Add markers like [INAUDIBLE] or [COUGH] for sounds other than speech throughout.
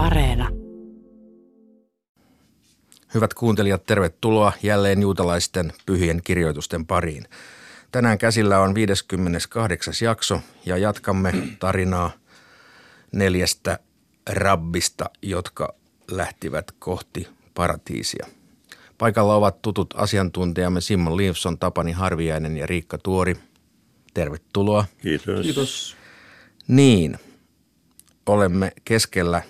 Areena. Hyvät kuuntelijat, tervetuloa jälleen juutalaisten pyhien kirjoitusten pariin. Tänään käsillä on 58. jakso ja jatkamme tarinaa neljästä rabbista, jotka lähtivät kohti paratiisia. Paikalla ovat tutut asiantuntijamme Simon Liivson, Tapani Harviainen ja Riikka Tuori. Tervetuloa. Kiitos. Kiitos. Niin, olemme keskellä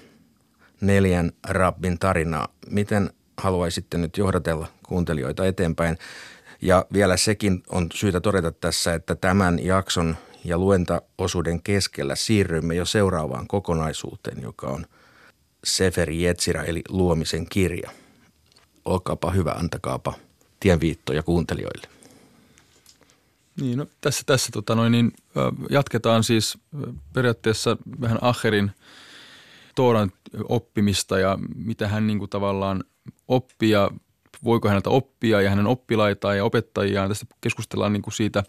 neljän rabbin tarinaa. Miten haluaisitte nyt johdatella kuuntelijoita eteenpäin? Ja vielä sekin on syytä todeta tässä, että tämän jakson ja luentaosuuden keskellä siirrymme jo seuraavaan kokonaisuuteen, joka on Sefer Jetsira eli luomisen kirja. Olkaapa hyvä, antakaapa tienviittoja kuuntelijoille. Niin, no, tässä, tässä tota noin, niin, jatketaan siis periaatteessa vähän Acherin Tooran oppimista ja mitä hän niin kuin tavallaan oppii ja voiko häneltä oppia ja hänen oppilaitaan ja opettajiaan. Tästä keskustellaan niin kuin siitä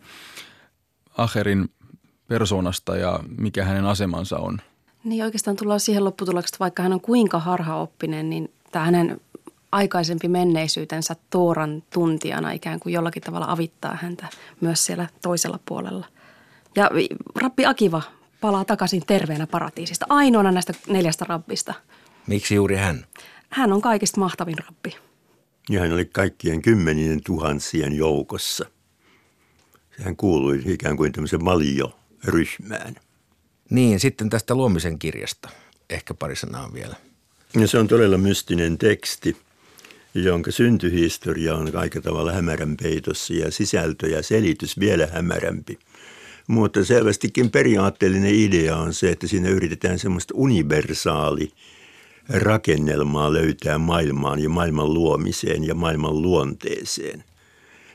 Acherin persoonasta ja mikä hänen asemansa on. Niin oikeastaan tullaan siihen lopputulokseen, että vaikka hän on kuinka harhaoppinen, niin tämä hänen aikaisempi menneisyytensä Tooran tuntijana ikään kuin jollakin tavalla avittaa häntä myös siellä toisella puolella. Ja Rappi Akiva palaa takaisin terveenä paratiisista, ainoana näistä neljästä rabbista. Miksi juuri hän? Hän on kaikista mahtavin rabbi. Ja hän oli kaikkien kymmenien tuhansien joukossa. Hän kuului ikään kuin tämmöisen maljo-ryhmään. Niin, sitten tästä luomisen kirjasta. Ehkä pari sanaa vielä. Ja se on todella mystinen teksti, jonka syntyhistoria on aika tavalla hämärän peitossa ja sisältö ja selitys vielä hämärämpi. Mutta selvästikin periaatteellinen idea on se, että siinä yritetään semmoista universaali rakennelmaa löytää maailmaan ja maailman luomiseen ja maailman luonteeseen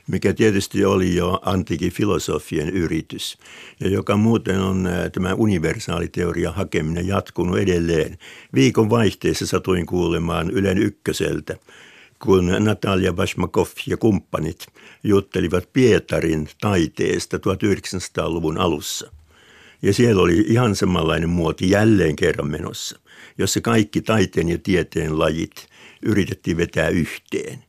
mikä tietysti oli jo antiikin filosofien yritys, ja joka muuten on tämä universaaliteoria hakeminen jatkunut edelleen. Viikon vaihteessa satuin kuulemaan Ylen ykköseltä, kun Natalia Bashmakov ja kumppanit juttelivat Pietarin taiteesta 1900-luvun alussa. Ja siellä oli ihan samanlainen muoti jälleen kerran menossa, jossa kaikki taiteen ja tieteen lajit yritettiin vetää yhteen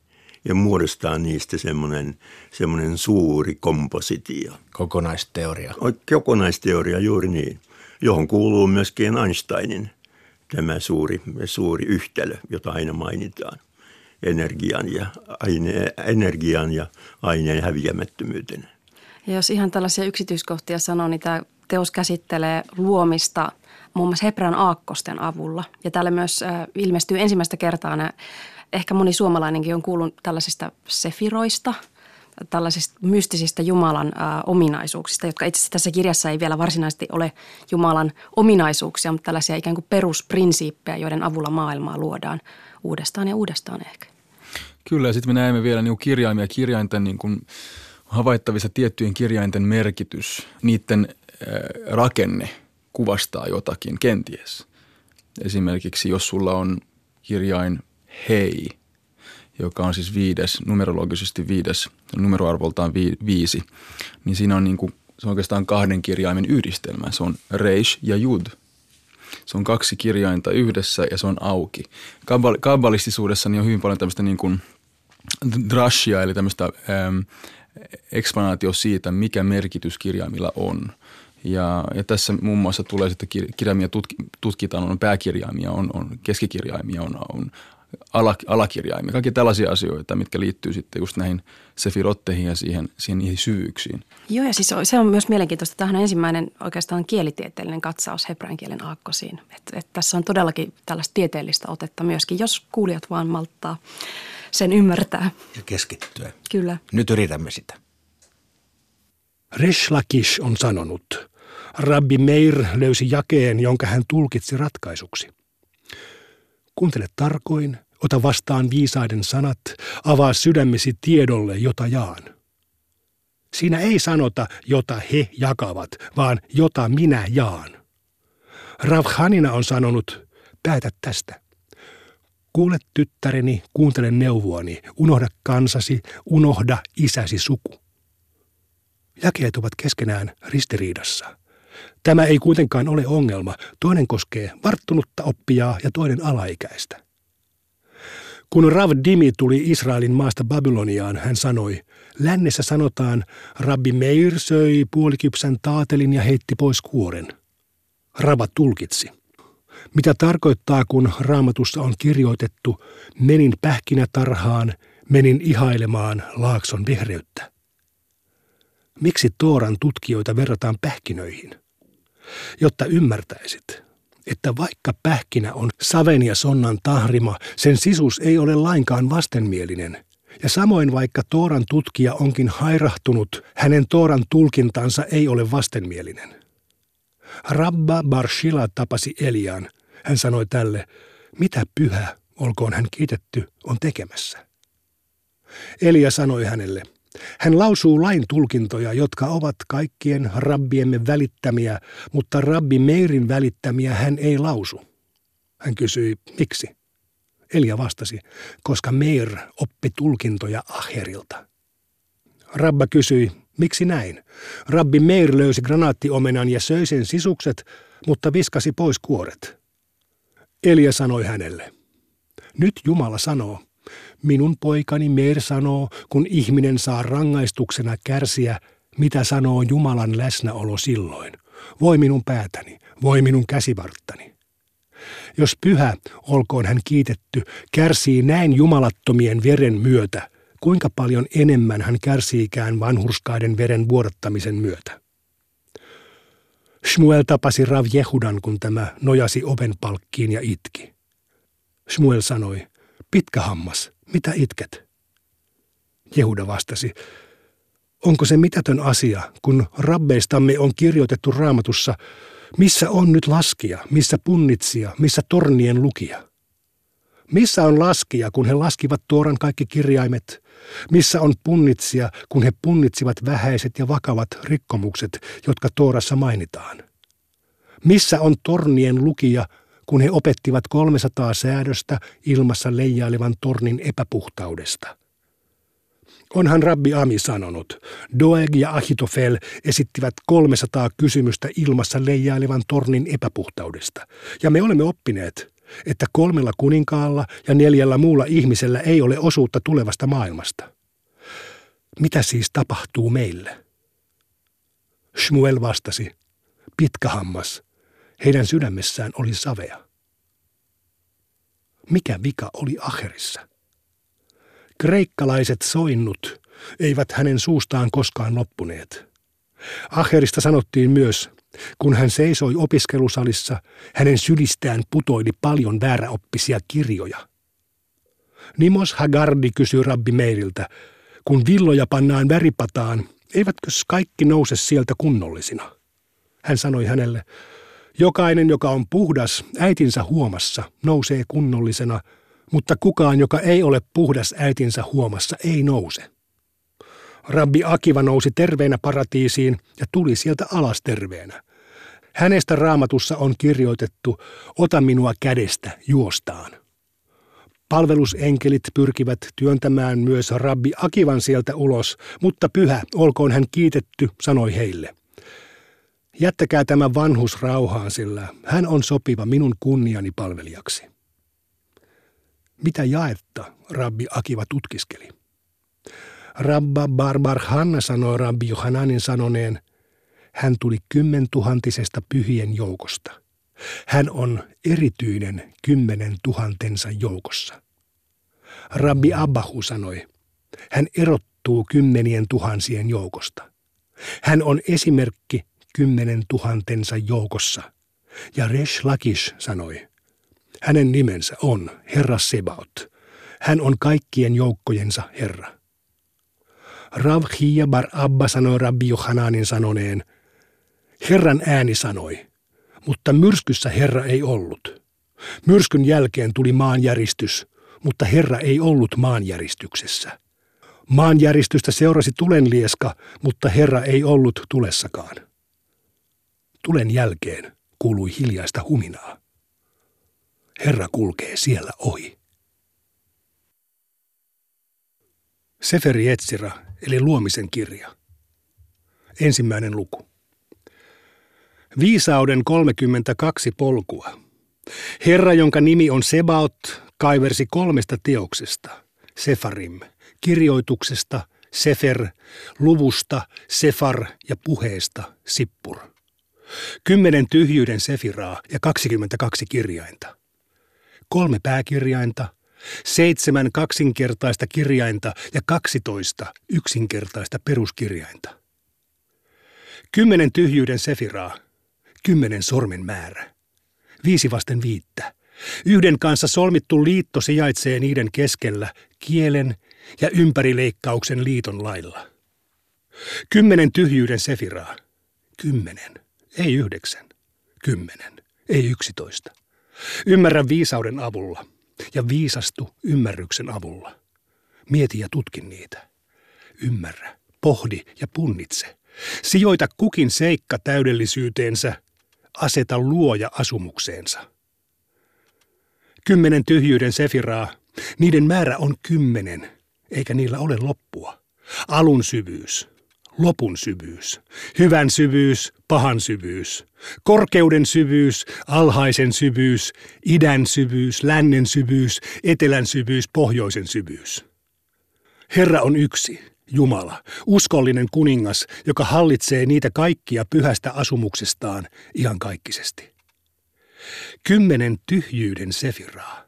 ja muodostaa niistä semmoinen, semmoinen suuri kompositio. Kokonaisteoria. Kokonaisteoria, juuri niin. Johon kuuluu myöskin Einsteinin tämä suuri, suuri yhtälö, jota aina mainitaan. Energian ja, aine, energian ja aineen häviämättömyyten. Ja jos ihan tällaisia yksityiskohtia sanoo, niin tämä teos käsittelee luomista muun muassa Hebran aakkosten avulla. Ja täällä myös ilmestyy ensimmäistä kertaa nämä ehkä moni suomalainenkin on kuullut tällaisista sefiroista, tällaisista mystisistä Jumalan ä, ominaisuuksista, jotka itse asiassa tässä kirjassa ei vielä varsinaisesti ole Jumalan ominaisuuksia, mutta tällaisia ikään kuin perusprinsiippejä, joiden avulla maailmaa luodaan uudestaan ja uudestaan ehkä. Kyllä, ja sitten me näemme vielä niin kirjaimia, kirjainten niin kuin havaittavissa tiettyjen kirjainten merkitys, niiden äh, rakenne kuvastaa jotakin kenties. Esimerkiksi jos sulla on kirjain hei, joka on siis viides, numerologisesti viides, numeroarvoltaan vi, viisi, niin siinä on niin kuin, se on oikeastaan kahden kirjaimen yhdistelmä. Se on reish ja jud. Se on kaksi kirjainta yhdessä ja se on auki. Kabbal- kabbalistisuudessa niin on hyvin paljon tämmöistä niin kuin drashia, eli tämmöistä ähm, eksplanaatio siitä, mikä merkitys kirjaimilla on. Ja, ja tässä muun muassa tulee sitten kirjaimia tutki, tutkitaan, on pääkirjaimia, on, on keskikirjaimia, on, on alakirjaimia, kaikki tällaisia asioita, mitkä liittyy sitten just näihin sefirotteihin ja siihen, siihen niihin syvyyksiin. Joo, ja siis se on myös mielenkiintoista. Tähän on ensimmäinen oikeastaan kielitieteellinen katsaus hebrean kielen aakkosiin. Et, et tässä on todellakin tällaista tieteellistä otetta myöskin, jos kuulijat vaan malttaa sen ymmärtää. Ja keskittyä. Kyllä. Nyt yritämme sitä. Resh Lakish on sanonut, Rabbi Meir löysi jakeen, jonka hän tulkitsi ratkaisuksi. Kuuntele tarkoin, ota vastaan viisaiden sanat, avaa sydämesi tiedolle, jota jaan. Siinä ei sanota, jota he jakavat, vaan jota minä jaan. Rav Hanina on sanonut, päätä tästä. Kuule tyttäreni, kuuntele neuvoani, unohda kansasi, unohda isäsi suku. Jakeet ovat keskenään ristiriidassa. Tämä ei kuitenkaan ole ongelma. Toinen koskee varttunutta oppijaa ja toinen alaikäistä. Kun Rav Dimi tuli Israelin maasta Babyloniaan, hän sanoi, lännessä sanotaan, Rabbi Meir söi puolikypsän taatelin ja heitti pois kuoren. Rava tulkitsi. Mitä tarkoittaa, kun raamatussa on kirjoitettu, menin pähkinätarhaan, menin ihailemaan laakson vihreyttä? Miksi Tooran tutkijoita verrataan pähkinöihin? Jotta ymmärtäisit, että vaikka pähkinä on saven ja sonnan tahrima, sen sisus ei ole lainkaan vastenmielinen. Ja samoin vaikka Tooran tutkija onkin hairahtunut, hänen Tooran tulkintansa ei ole vastenmielinen. Rabba Barshila tapasi Elian. Hän sanoi tälle, mitä pyhä, olkoon hän kiitetty, on tekemässä. Elia sanoi hänelle, hän lausuu lain tulkintoja, jotka ovat kaikkien rabbiemme välittämiä, mutta rabbi Meirin välittämiä hän ei lausu. Hän kysyi, miksi? Elia vastasi, koska Meir oppi tulkintoja Aherilta. Rabba kysyi, miksi näin? Rabbi Meir löysi granaattiomenan ja söi sen sisukset, mutta viskasi pois kuoret. Elia sanoi hänelle, nyt Jumala sanoo, Minun poikani Meir sanoo, kun ihminen saa rangaistuksena kärsiä, mitä sanoo Jumalan läsnäolo silloin. Voi minun päätäni, voi minun käsivarttani. Jos pyhä, olkoon hän kiitetty, kärsii näin jumalattomien veren myötä, kuinka paljon enemmän hän kärsiikään vanhurskaiden veren vuodattamisen myötä. Shmuel tapasi Rav Jehudan, kun tämä nojasi oven palkkiin ja itki. Shmuel sanoi, pitkä hammas, mitä itket? Jehuda vastasi, onko se mitätön asia, kun rabbeistamme on kirjoitettu raamatussa, missä on nyt laskija, missä punnitsija, missä tornien lukija? Missä on laskija, kun he laskivat Tooran kaikki kirjaimet? Missä on punnitsija, kun he punnitsivat vähäiset ja vakavat rikkomukset, jotka Toorassa mainitaan? Missä on tornien lukija, kun he opettivat 300 säädöstä ilmassa leijailevan tornin epäpuhtaudesta. Onhan rabbi Ami sanonut, Doeg ja Ahitofel esittivät 300 kysymystä ilmassa leijailevan tornin epäpuhtaudesta. Ja me olemme oppineet, että kolmella kuninkaalla ja neljällä muulla ihmisellä ei ole osuutta tulevasta maailmasta. Mitä siis tapahtuu meille? Shmuel vastasi, pitkä hammas, heidän sydämessään oli savea. Mikä vika oli Acherissa? Kreikkalaiset soinnut eivät hänen suustaan koskaan loppuneet. Acherista sanottiin myös, kun hän seisoi opiskelusalissa, hänen sylistään putoili paljon vääräoppisia kirjoja. Nimos Hagardi kysyi rabbi Meiriltä, kun villoja pannaan väripataan, eivätkö kaikki nouse sieltä kunnollisina? Hän sanoi hänelle, Jokainen, joka on puhdas äitinsä huomassa, nousee kunnollisena, mutta kukaan, joka ei ole puhdas äitinsä huomassa, ei nouse. Rabbi Akiva nousi terveenä paratiisiin ja tuli sieltä alas terveenä. Hänestä raamatussa on kirjoitettu, ota minua kädestä, juostaan. Palvelusenkelit pyrkivät työntämään myös rabbi Akivan sieltä ulos, mutta pyhä, olkoon hän kiitetty, sanoi heille. Jättäkää tämä vanhus rauhaan, sillä hän on sopiva minun kunniani palvelijaksi. Mitä jaetta rabbi Akiva tutkiskeli? Rabba Barbar Hanna sanoi rabbi Johananin sanoneen, hän tuli kymmentuhantisesta pyhien joukosta. Hän on erityinen kymmenen tuhantensa joukossa. Rabbi Abbahu sanoi, hän erottuu kymmenien tuhansien joukosta. Hän on esimerkki kymmenen tuhantensa joukossa. Ja Resh Lakish sanoi, hänen nimensä on Herra Sebaot. Hän on kaikkien joukkojensa Herra. Rav bar Abba sanoi Rabbi Johananin sanoneen, Herran ääni sanoi, mutta myrskyssä Herra ei ollut. Myrskyn jälkeen tuli maanjäristys, mutta Herra ei ollut maanjäristyksessä. Maanjäristystä seurasi tulenlieska, mutta Herra ei ollut tulessakaan. Tulen jälkeen kuului hiljaista huminaa. Herra kulkee siellä ohi. Seferi Etsira, eli luomisen kirja. Ensimmäinen luku. Viisauden 32 polkua. Herra, jonka nimi on Sebaot, kaiversi kolmesta teoksesta. Sefarim, kirjoituksesta, Sefer, luvusta, Sefar ja puheesta, Sippur. Kymmenen tyhjyyden sefiraa ja 22 kirjainta. Kolme pääkirjainta, seitsemän kaksinkertaista kirjainta ja 12 yksinkertaista peruskirjainta. Kymmenen tyhjyyden sefiraa, kymmenen sormen määrä. Viisi vasten viittä. Yhden kanssa solmittu liitto sijaitsee niiden keskellä kielen ja ympärileikkauksen liiton lailla. Kymmenen tyhjyyden sefiraa. Kymmenen, ei yhdeksän. Kymmenen, ei yksitoista. Ymmärrä viisauden avulla ja viisastu ymmärryksen avulla. Mieti ja tutkin niitä. Ymmärrä, pohdi ja punnitse. Sijoita kukin seikka täydellisyyteensä, aseta luoja asumukseensa. Kymmenen tyhjyyden sefiraa, niiden määrä on kymmenen, eikä niillä ole loppua. Alun syvyys, lopun syvyys, hyvän syvyys, pahan syvyys, korkeuden syvyys, alhaisen syvyys, idän syvyys, lännen syvyys, etelän syvyys, pohjoisen syvyys. Herra on yksi, Jumala, uskollinen kuningas, joka hallitsee niitä kaikkia pyhästä asumuksestaan iankaikkisesti. Kymmenen tyhjyyden sefiraa.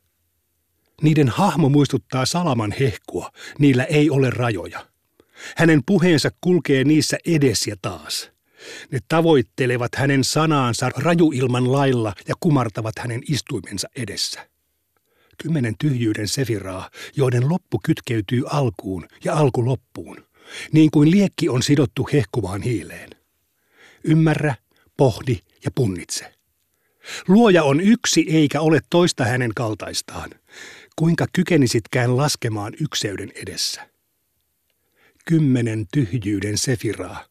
Niiden hahmo muistuttaa salaman hehkua, niillä ei ole rajoja. Hänen puheensa kulkee niissä edes ja taas. Ne tavoittelevat hänen sanaansa rajuilman lailla ja kumartavat hänen istuimensa edessä. Kymmenen tyhjyyden sefiraa, joiden loppu kytkeytyy alkuun ja alku loppuun, niin kuin liekki on sidottu hehkuvaan hiileen. Ymmärrä, pohdi ja punnitse. Luoja on yksi eikä ole toista hänen kaltaistaan. Kuinka kykenisitkään laskemaan ykseyden edessä? Kymmenen tyhjyyden sefiraa.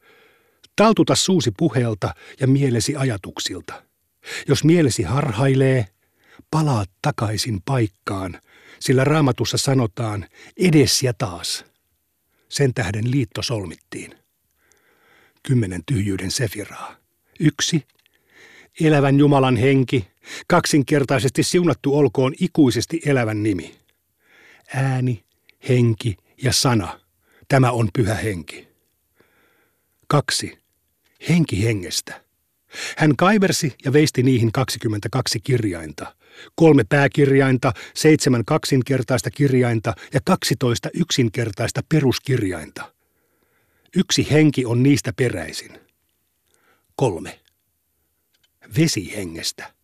Taltuta suusi puheelta ja mielesi ajatuksilta. Jos mielesi harhailee, palaa takaisin paikkaan, sillä raamatussa sanotaan edes ja taas. Sen tähden liitto solmittiin. Kymmenen tyhjyyden sefiraa. Yksi, elävän Jumalan henki, kaksinkertaisesti siunattu olkoon ikuisesti elävän nimi. Ääni, henki ja sana, tämä on pyhä henki. Kaksi, henki hengestä. Hän kaiversi ja veisti niihin 22 kirjainta, kolme pääkirjainta, seitsemän kaksinkertaista kirjainta ja 12 yksinkertaista peruskirjainta. Yksi henki on niistä peräisin. Kolme. Vesi hengestä.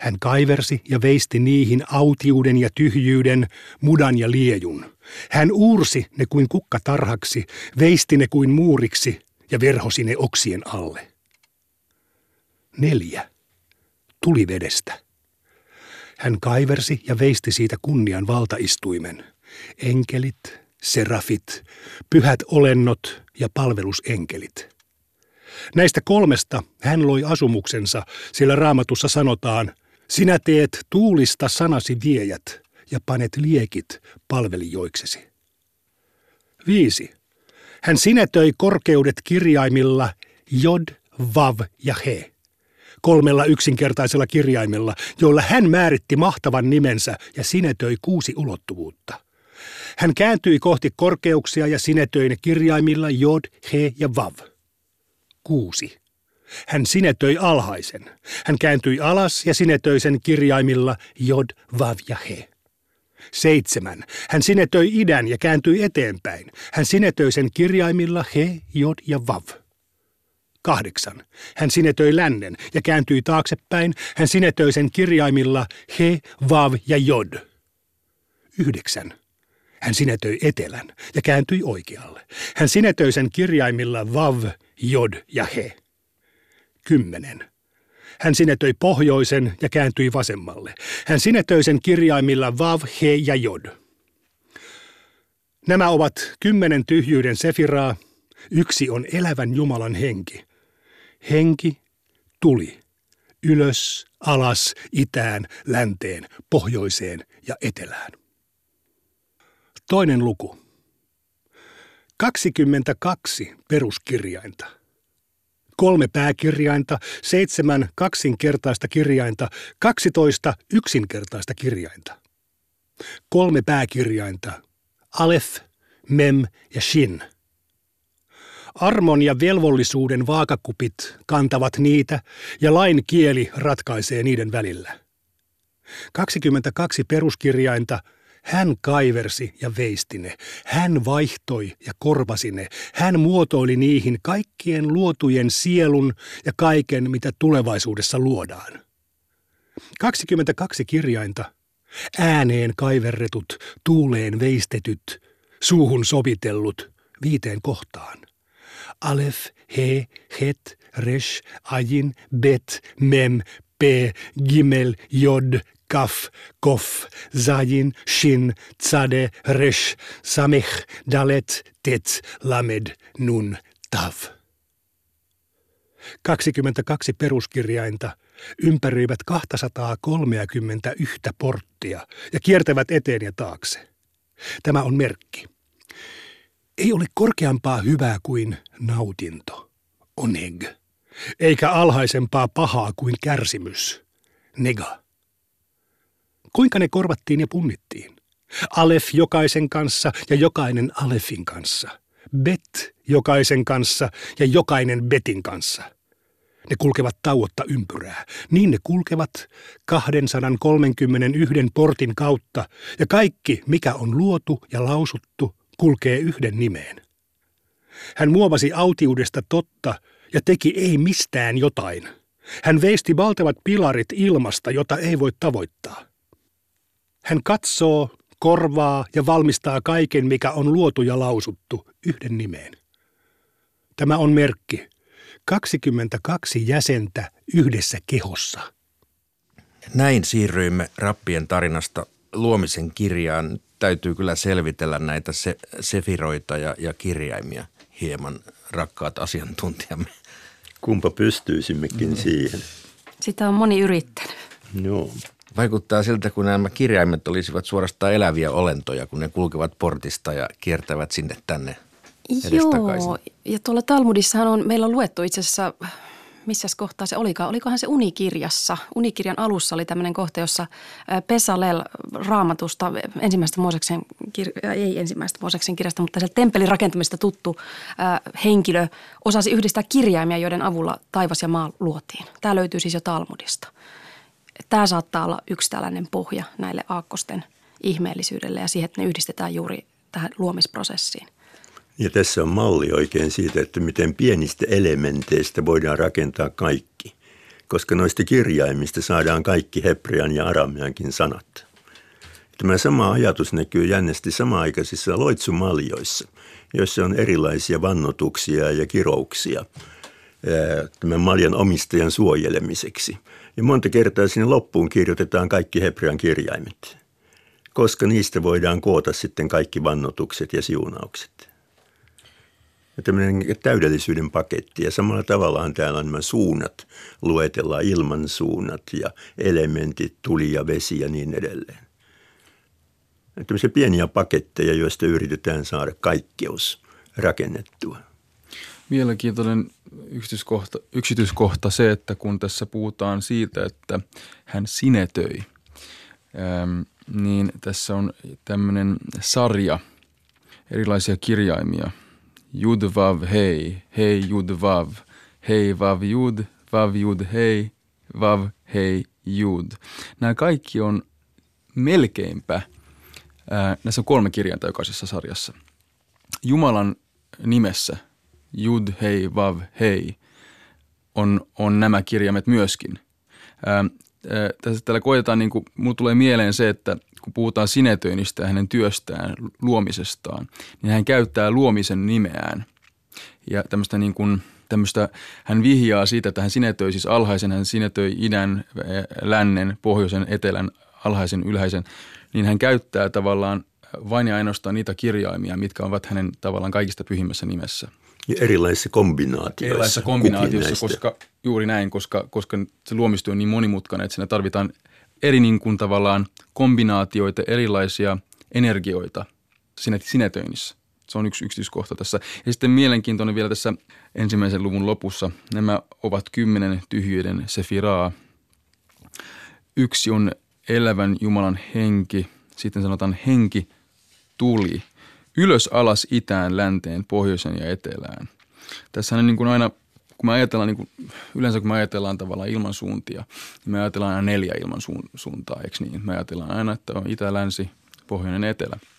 Hän kaiversi ja veisti niihin autiuden ja tyhjyyden, mudan ja liejun. Hän uursi ne kuin kukkatarhaksi, veisti ne kuin muuriksi ja verhosi ne oksien alle. Neljä. Tuli vedestä. Hän kaiversi ja veisti siitä kunnian valtaistuimen. Enkelit, serafit, pyhät olennot ja palvelusenkelit. Näistä kolmesta hän loi asumuksensa, sillä raamatussa sanotaan, sinä teet tuulista sanasi viejät ja panet liekit palvelijoiksesi. Viisi. Hän sinetöi korkeudet kirjaimilla jod, vav ja he kolmella yksinkertaisella kirjaimella, joilla hän määritti mahtavan nimensä ja sinetöi kuusi ulottuvuutta. Hän kääntyi kohti korkeuksia ja sinetöi ne kirjaimilla jod, he ja vav. Kuusi. Hän sinetöi alhaisen. Hän kääntyi alas ja sinetöi sen kirjaimilla jod, vav ja he. Seitsemän. Hän sinetöi idän ja kääntyi eteenpäin. Hän sinetöi sen kirjaimilla he, jod ja vav. Kahdeksan. Hän sinetöi lännen ja kääntyi taaksepäin. Hän sinetöi sen kirjaimilla he, vav ja jod. Yhdeksän. Hän sinetöi etelän ja kääntyi oikealle. Hän sinetöi sen kirjaimilla vav, jod ja he. Kymmenen. Hän sinetöi pohjoisen ja kääntyi vasemmalle. Hän sinetöi sen kirjaimilla vav, he ja jod. Nämä ovat kymmenen tyhjyyden sefiraa. Yksi on elävän Jumalan henki. Henki tuli ylös, alas, itään, länteen, pohjoiseen ja etelään. Toinen luku. 22 peruskirjainta. kolme pääkirjainta, seitsemän kaksinkertaista kirjainta, kaksitoista yksinkertaista kirjainta. Kolme pääkirjainta, alef, mem ja shin. Armon ja velvollisuuden vaakakupit kantavat niitä ja lain kieli ratkaisee niiden välillä. 22 peruskirjainta – hän kaiversi ja veisti ne. Hän vaihtoi ja korvasi ne. Hän muotoili niihin kaikkien luotujen sielun ja kaiken, mitä tulevaisuudessa luodaan. 22 kirjainta. Ääneen kaiverretut, tuuleen veistetyt, suuhun sovitellut, viiteen kohtaan. Alef, he, het, resh, ajin, bet, mem, p, gimel, jod, kaf, kof, zayin, shin, tsade, resh, samech, dalet, tet, lamed, nun, tav. 22 peruskirjainta ympäröivät 231 porttia ja kiertävät eteen ja taakse. Tämä on merkki. Ei ole korkeampaa hyvää kuin nautinto, oneg, eikä alhaisempaa pahaa kuin kärsimys, nega. Kuinka ne korvattiin ja punnittiin? Alef jokaisen kanssa ja jokainen Alefin kanssa. Bet jokaisen kanssa ja jokainen Betin kanssa. Ne kulkevat tauotta ympyrää. Niin ne kulkevat 231 portin kautta ja kaikki, mikä on luotu ja lausuttu, kulkee yhden nimeen. Hän muovasi autiudesta totta ja teki ei mistään jotain. Hän veisti valtavat pilarit ilmasta, jota ei voi tavoittaa. Hän katsoo, korvaa ja valmistaa kaiken, mikä on luotu ja lausuttu yhden nimeen. Tämä on merkki. 22 jäsentä yhdessä kehossa. Näin siirryimme rappien tarinasta luomisen kirjaan. Täytyy kyllä selvitellä näitä se, sefiroita ja, ja kirjaimia hieman, rakkaat asiantuntijamme. Kumpa pystyisimmekin mm. siihen. Sitä on moni yrittänyt. Joo. Vaikuttaa siltä, kun nämä kirjaimet olisivat suorastaan eläviä olentoja, kun ne kulkevat portista ja kiertävät sinne tänne Joo, ja tuolla Talmudissahan on, meillä on luettu itse asiassa, missä kohtaa se olikaan, olikohan se unikirjassa. Unikirjan alussa oli tämmöinen kohta, jossa Pesalel raamatusta ensimmäistä Mooseksen, kir- ei ensimmäistä Mooseksen kirjasta, mutta sieltä temppelin rakentamista tuttu henkilö osasi yhdistää kirjaimia, joiden avulla taivas ja maa luotiin. Tämä löytyy siis jo Talmudista tämä saattaa olla yksi tällainen pohja näille aakkosten ihmeellisyydelle ja siihen, että ne yhdistetään juuri tähän luomisprosessiin. Ja tässä on malli oikein siitä, että miten pienistä elementeistä voidaan rakentaa kaikki, koska noista kirjaimista saadaan kaikki hebrean ja arameankin sanat. Tämä sama ajatus näkyy jännästi sama-aikaisissa loitsumaljoissa, joissa on erilaisia vannotuksia ja kirouksia tämän maljan omistajan suojelemiseksi – ja monta kertaa sinne loppuun kirjoitetaan kaikki hebrean kirjaimet, koska niistä voidaan koota sitten kaikki vannotukset ja siunaukset. Ja tämmöinen täydellisyyden paketti. Ja samalla tavallaan täällä on nämä suunnat, luetellaan ilmansuunnat ja elementit, tuli ja vesi ja niin edelleen. Ja tämmöisiä pieniä paketteja, joista yritetään saada kaikkeus rakennettua. Mielenkiintoinen yksityiskohta, yksityiskohta se, että kun tässä puhutaan siitä, että hän sinetöi, ähm, niin tässä on tämmöinen sarja erilaisia kirjaimia. Jud, vav, hei, hei, jud, vav, hei, vav, jud, vav, jud, hei, vav, hei, jud. Nämä kaikki on melkeinpä, ää, näissä on kolme kirjainta jokaisessa sarjassa. Jumalan nimessä – Jud, hei, vav, hei, on, on nämä kirjaimet myöskin. Ää, tässä täällä koetaan, niin kuin, mulle tulee mieleen se, että kun puhutaan sinetöinnistä ja hänen työstään, luomisestaan, niin hän käyttää luomisen nimeään. Ja tämmöistä niin kuin, tämmöistä, hän vihjaa siitä, että hän sinetöi siis alhaisen, hän sinetöi idän, lännen, pohjoisen, etelän, alhaisen, ylhäisen, niin hän käyttää tavallaan vain ja ainoastaan niitä kirjaimia, mitkä ovat hänen tavallaan kaikista pyhimmässä nimessä – ja erilaisissa kombinaatioissa. Erilaisissa kombinaatioissa, koska juuri näin, koska, koska se luomistyö on niin monimutkainen, että siinä tarvitaan eri niin kuin tavallaan kombinaatioita, erilaisia energioita siinä sinetöinnissä. Se on yksi yksityiskohta tässä. Ja sitten mielenkiintoinen vielä tässä ensimmäisen luvun lopussa. Nämä ovat kymmenen tyhjyyden sefiraa. Yksi on elävän Jumalan henki. Sitten sanotaan henki tuli. Ylös, alas, itään, länteen, pohjoisen ja etelään. Tässä on niin kuin aina, kun me ajatellaan, niin kuin, yleensä kun me ajatellaan tavallaan ilmansuuntia, niin me ajatellaan aina neljä ilmansuuntaa, eikö niin? Me ajatellaan aina, että on itä, länsi, pohjoinen, etelä –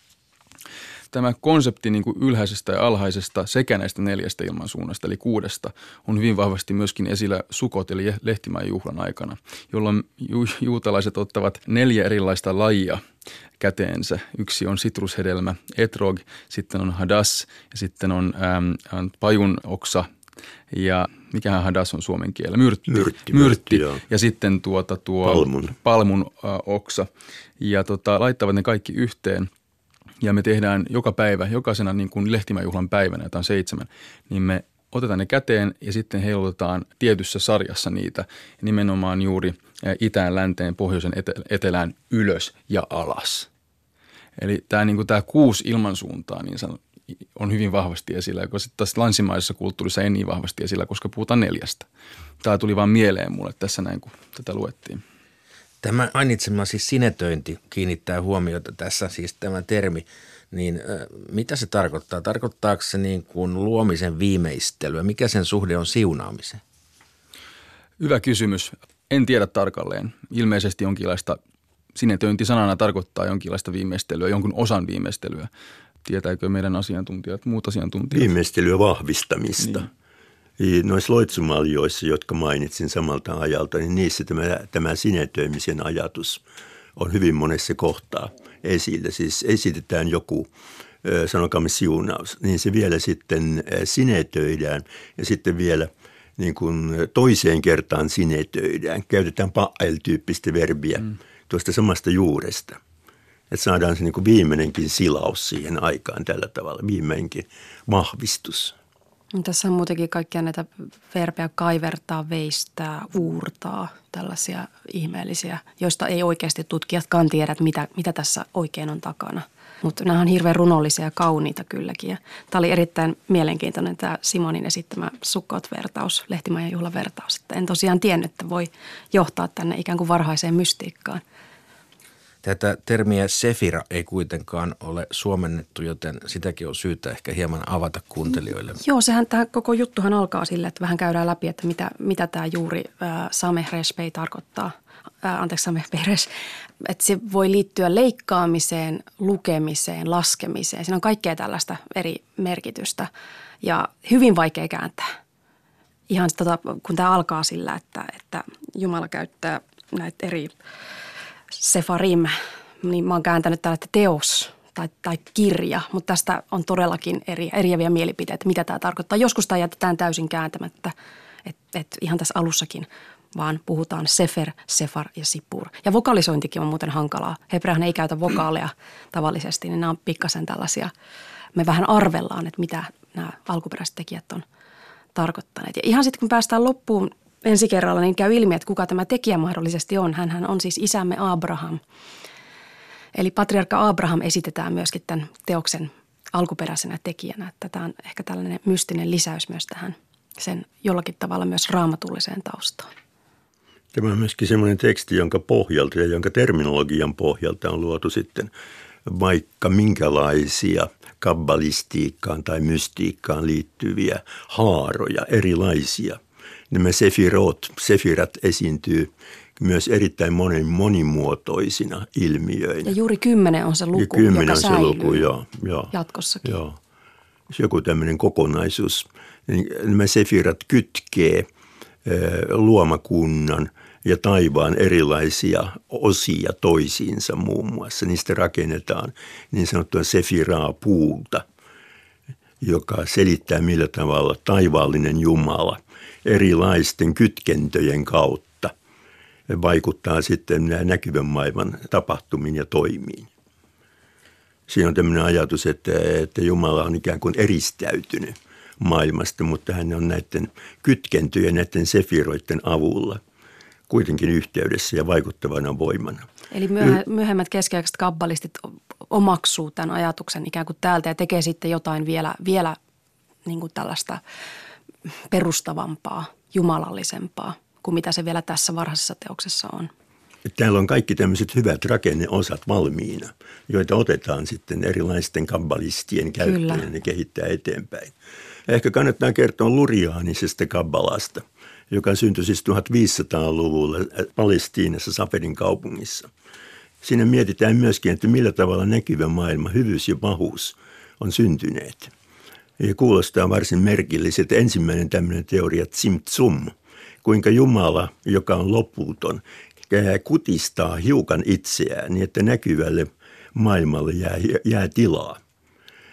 tämä konsepti niin kuin ylhäisestä ja alhaisesta sekä näistä neljästä ilmansuunnasta, eli kuudesta, on hyvin vahvasti myöskin esillä sukot, eli lehtimäen juhlan aikana, jolloin ju- juutalaiset ottavat neljä erilaista lajia käteensä. Yksi on sitrushedelmä, etrog, sitten on hadas ja sitten on ähm, pajun oksa ja mikähän hadas on suomen kielellä? Myrtti. Myrtti. Myrtti. myrtti ja sitten tuota tuo palmun, palmun äh, oksa. Ja tota, laittavat ne kaikki yhteen – ja me tehdään joka päivä, jokaisena niin kuin lehtimäjuhlan päivänä, jota on seitsemän, niin me otetaan ne käteen ja sitten heilutetaan tietyssä sarjassa niitä nimenomaan juuri itään, länteen, pohjoisen, etelään ylös ja alas. Eli tämä, niin kuin tämä kuusi ilmansuuntaa niin sanon, on hyvin vahvasti esillä, joka sitten taas länsimaisessa kulttuurissa ei niin vahvasti esillä, koska puhutaan neljästä. Tämä tuli vain mieleen mulle tässä näin, kun tätä luettiin. Tämä mainitsema siis sinetöinti kiinnittää huomiota tässä, siis tämä termi, niin mitä se tarkoittaa? Tarkoittaako se niin kuin luomisen viimeistelyä? Mikä sen suhde on siunaamiseen? Hyvä kysymys. En tiedä tarkalleen. Ilmeisesti jonkinlaista sinetöinti sanana tarkoittaa jonkinlaista viimeistelyä, jonkun osan viimeistelyä. Tietääkö meidän asiantuntijat, muut asiantuntijat? Viimeistelyä vahvistamista. Niin noissa loitsumaljoissa, jotka mainitsin samalta ajalta, niin niissä tämä, tämä sinetöimisen ajatus on hyvin monessa kohtaa esillä. Siis esitetään joku sanokaamme siunaus, niin se vielä sitten sinetöidään ja sitten vielä niin kuin toiseen kertaan sinetöidään. Käytetään pa'el-tyyppistä verbiä mm. tuosta samasta juuresta. Että saadaan se niin kuin viimeinenkin silaus siihen aikaan tällä tavalla, viimeinenkin vahvistus. Tässä on muutenkin kaikkia näitä verpejä kaivertaa, veistää, uurtaa, tällaisia ihmeellisiä, joista ei oikeasti tutkijatkaan tiedä, että mitä, mitä tässä oikein on takana. Mutta nämä on hirveän runollisia ja kauniita kylläkin. Ja tämä oli erittäin mielenkiintoinen tämä Simonin esittämä sukkot-vertaus, Lehtimajan juhlavertaus. Että en tosiaan tiennyt, että voi johtaa tänne ikään kuin varhaiseen mystiikkaan – Tätä termiä sefira ei kuitenkaan ole suomennettu, joten sitäkin on syytä ehkä hieman avata kuuntelijoille. Joo, sehän tämä koko juttuhan alkaa sille, että vähän käydään läpi, että mitä, mitä tämä juuri äh, Same Respei tarkoittaa. Äh, anteeksi, Same Peres. Että se voi liittyä leikkaamiseen, lukemiseen, laskemiseen. Siinä on kaikkea tällaista eri merkitystä ja hyvin vaikea kääntää. Ihan tota, kun tämä alkaa sillä, että, että Jumala käyttää näitä eri – Sefarim, niin mä oon kääntänyt täällä, että teos tai, tai kirja, mutta tästä on todellakin eri, eriäviä mielipiteitä, mitä tämä tarkoittaa. Joskus tämä jätetään täysin kääntämättä, että et ihan tässä alussakin vaan puhutaan sefer, sefar ja sipur. Ja vokalisointikin on muuten hankalaa. Hebreahan ei käytä vokaaleja tavallisesti, niin nämä on pikkasen tällaisia, me vähän arvellaan, että mitä nämä alkuperäiset tekijät on tarkoittaneet. Ja ihan sitten kun päästään loppuun ensi kerralla, niin käy ilmi, että kuka tämä tekijä mahdollisesti on. Hänhän on siis isämme Abraham. Eli patriarkka Abraham esitetään myöskin tämän teoksen alkuperäisenä tekijänä. Että tämä on ehkä tällainen mystinen lisäys myös tähän sen jollakin tavalla myös raamatulliseen taustaan. Tämä on myöskin sellainen teksti, jonka pohjalta ja jonka terminologian pohjalta on luotu sitten vaikka minkälaisia kabbalistiikkaan tai mystiikkaan liittyviä haaroja, erilaisia nämä sefirot, sefirat esiintyy myös erittäin monen monimuotoisina ilmiöinä. Ja juuri kymmenen on se luku, ja kymmenen joka on se luku, joo, joo, jatkossakin. Joo. Joku tämmöinen kokonaisuus. Niin nämä sefirat kytkee luomakunnan ja taivaan erilaisia osia toisiinsa muun muassa. Niistä rakennetaan niin sanottua sefiraa puulta, joka selittää millä tavalla taivaallinen Jumala erilaisten kytkentöjen kautta vaikuttaa sitten näkyvän maailman tapahtumiin ja toimiin. Siinä on tämmöinen ajatus, että, että Jumala on ikään kuin eristäytynyt maailmasta, mutta hän on näiden kytkentöjen, näiden sefiroiden avulla kuitenkin yhteydessä ja vaikuttavana voimana. Eli myöhemmät keskiaikaiset kabbalistit omaksuu tämän ajatuksen ikään kuin täältä ja tekee sitten jotain vielä, vielä niin kuin tällaista perustavampaa, jumalallisempaa kuin mitä se vielä tässä varhaisessa teoksessa on. Täällä on kaikki tämmöiset hyvät rakenneosat valmiina, joita otetaan sitten erilaisten kabbalistien käyttöön ja kehittää eteenpäin. Ehkä kannattaa kertoa luriaanisesta kabbalasta, joka syntyi siis 1500-luvulla Palestiinassa Saferin kaupungissa. Siinä mietitään myöskin, että millä tavalla näkyvä maailma, hyvyys ja pahuus on syntyneet. Kuulostaa varsin merkilliseltä ensimmäinen tämmöinen teoria, Tsimtsum, kuinka Jumala, joka on loputon, kutistaa hiukan itseään niin, että näkyvälle maailmalle jää, jää tilaa.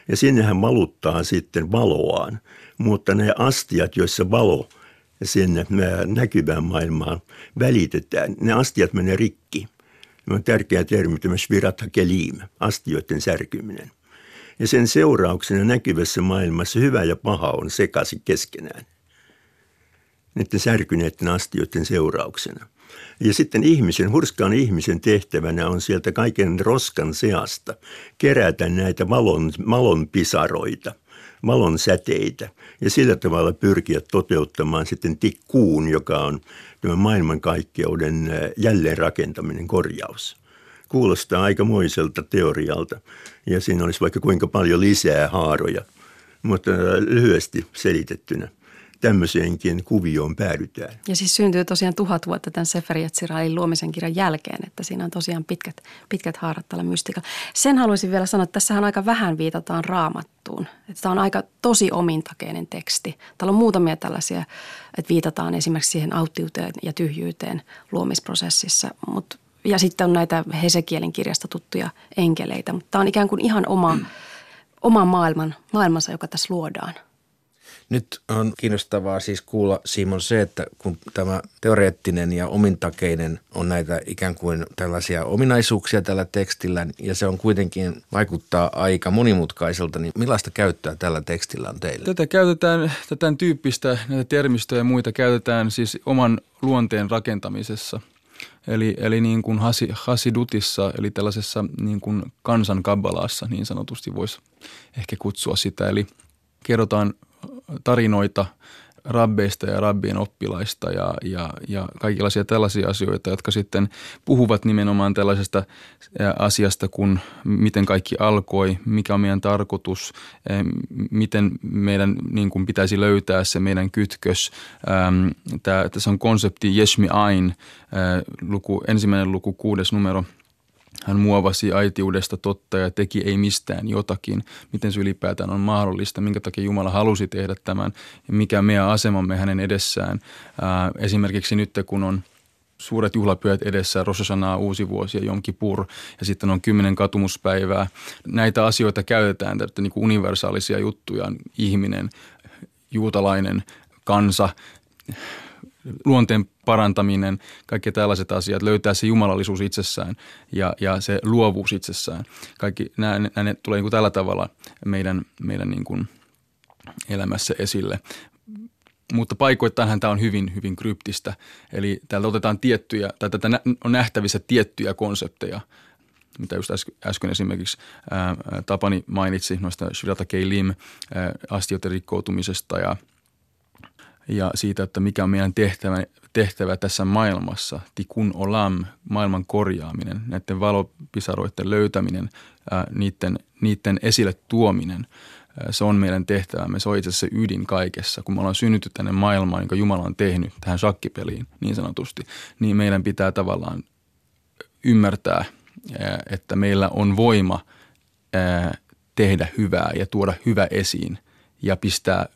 Ja sinne hän valuttaa sitten valoaan, mutta ne astiat, joissa valo sinne näkyvään maailmaan välitetään, ne astiat menee rikki. Ne on tärkeä termi, tämä shvirata kelim, astioiden särkyminen. Ja sen seurauksena näkyvässä maailmassa hyvä ja paha on sekaisin keskenään. Näiden särkyneiden astioiden seurauksena. Ja sitten ihmisen, hurskaan ihmisen tehtävänä on sieltä kaiken roskan seasta kerätä näitä valon, valon pisaroita, valon säteitä ja sillä tavalla pyrkiä toteuttamaan sitten tikkuun, joka on tämän maailmankaikkeuden jälleenrakentaminen, korjaus. Kuulostaa aikamoiselta teorialta ja siinä olisi vaikka kuinka paljon lisää haaroja, mutta lyhyesti selitettynä – tämmöiseenkin kuvioon päädytään. Ja siis syntyy tosiaan tuhat vuotta tämän Sefer Yetziraelin luomisen kirjan jälkeen, että siinä on tosiaan pitkät, pitkät haarat tällä mystikalla. Sen haluaisin vielä sanoa, että tässähän aika vähän viitataan raamattuun. Että tämä on aika tosi omintakeinen teksti. Täällä on muutamia tällaisia, että viitataan esimerkiksi siihen alttiuteen ja tyhjyyteen luomisprosessissa, mutta ja sitten on näitä Hesekielin kirjasta tuttuja enkeleitä, mutta tämä on ikään kuin ihan oma, mm. [CLEARS THROAT] oma maailman, maailmansa, joka tässä luodaan – nyt on kiinnostavaa siis kuulla Simon se, että kun tämä teoreettinen ja omintakeinen on näitä ikään kuin tällaisia ominaisuuksia tällä tekstillä ja se on kuitenkin vaikuttaa aika monimutkaiselta, niin millaista käyttöä tällä tekstillä on teille? Tätä käytetään, tätä tyyppistä, näitä termistöjä ja muita käytetään siis oman luonteen rakentamisessa – Eli, eli niin kuin Hasidutissa, eli tällaisessa niin kuin kansan kabbalaassa niin sanotusti voisi ehkä kutsua sitä. Eli kerrotaan tarinoita rabbeista ja rabbien oppilaista ja, ja, ja kaikenlaisia tällaisia asioita, jotka sitten puhuvat nimenomaan tällaisesta asiasta kuin miten kaikki alkoi, mikä on meidän tarkoitus, miten meidän niin kuin pitäisi löytää se meidän kytkös. Tämä, tässä on konsepti Yeshmi Ain, luku, ensimmäinen luku, kuudes numero – hän muovasi aitiudesta totta ja teki ei mistään jotakin. Miten se ylipäätään on mahdollista, minkä takia Jumala halusi tehdä tämän mikä meidän asemamme hänen edessään. Ää, esimerkiksi nyt kun on suuret juhlapyöt edessä, Rosh uusi vuosi ja Jom Kippur ja sitten on kymmenen katumuspäivää. Näitä asioita käytetään, että niin kuin universaalisia juttuja, ihminen, juutalainen, kansa, luonteen parantaminen, kaikki tällaiset asiat, löytää se jumalallisuus itsessään ja, ja se luovuus itsessään. Kaikki nämä, nämä tulee niin kuin tällä tavalla meidän, meidän niin kuin elämässä esille. Mutta paikoittainhan tämä on hyvin, hyvin kryptistä. Eli täältä otetaan tiettyjä, tai tätä on nähtävissä tiettyjä konsepteja, mitä just äsken esimerkiksi ää, Tapani mainitsi noista Shirata Keilim astioiden rikkoutumisesta ja – ja siitä, että mikä on meidän tehtävä, tehtävä tässä maailmassa, tikun olam, maailman korjaaminen, näiden valopisaroiden löytäminen, ää, niiden, niiden esille tuominen, ää, se on meidän tehtävämme, se on itse asiassa ydin kaikessa. Kun me ollaan synnytty tänne maailmaan, jonka Jumala on tehnyt tähän shakkipeliin niin sanotusti, niin meidän pitää tavallaan ymmärtää, ää, että meillä on voima ää, tehdä hyvää ja tuoda hyvä esiin ja pistää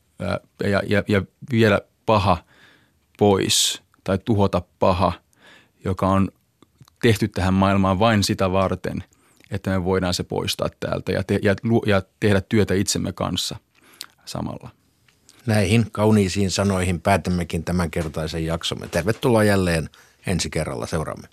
ja, ja, ja viedä paha pois tai tuhota paha, joka on tehty tähän maailmaan vain sitä varten, että me voidaan se poistaa täältä ja, te, ja, ja tehdä työtä itsemme kanssa samalla. Näihin kauniisiin sanoihin päätämmekin tämänkertaisen jaksomme. Tervetuloa jälleen ensi kerralla seuraamme.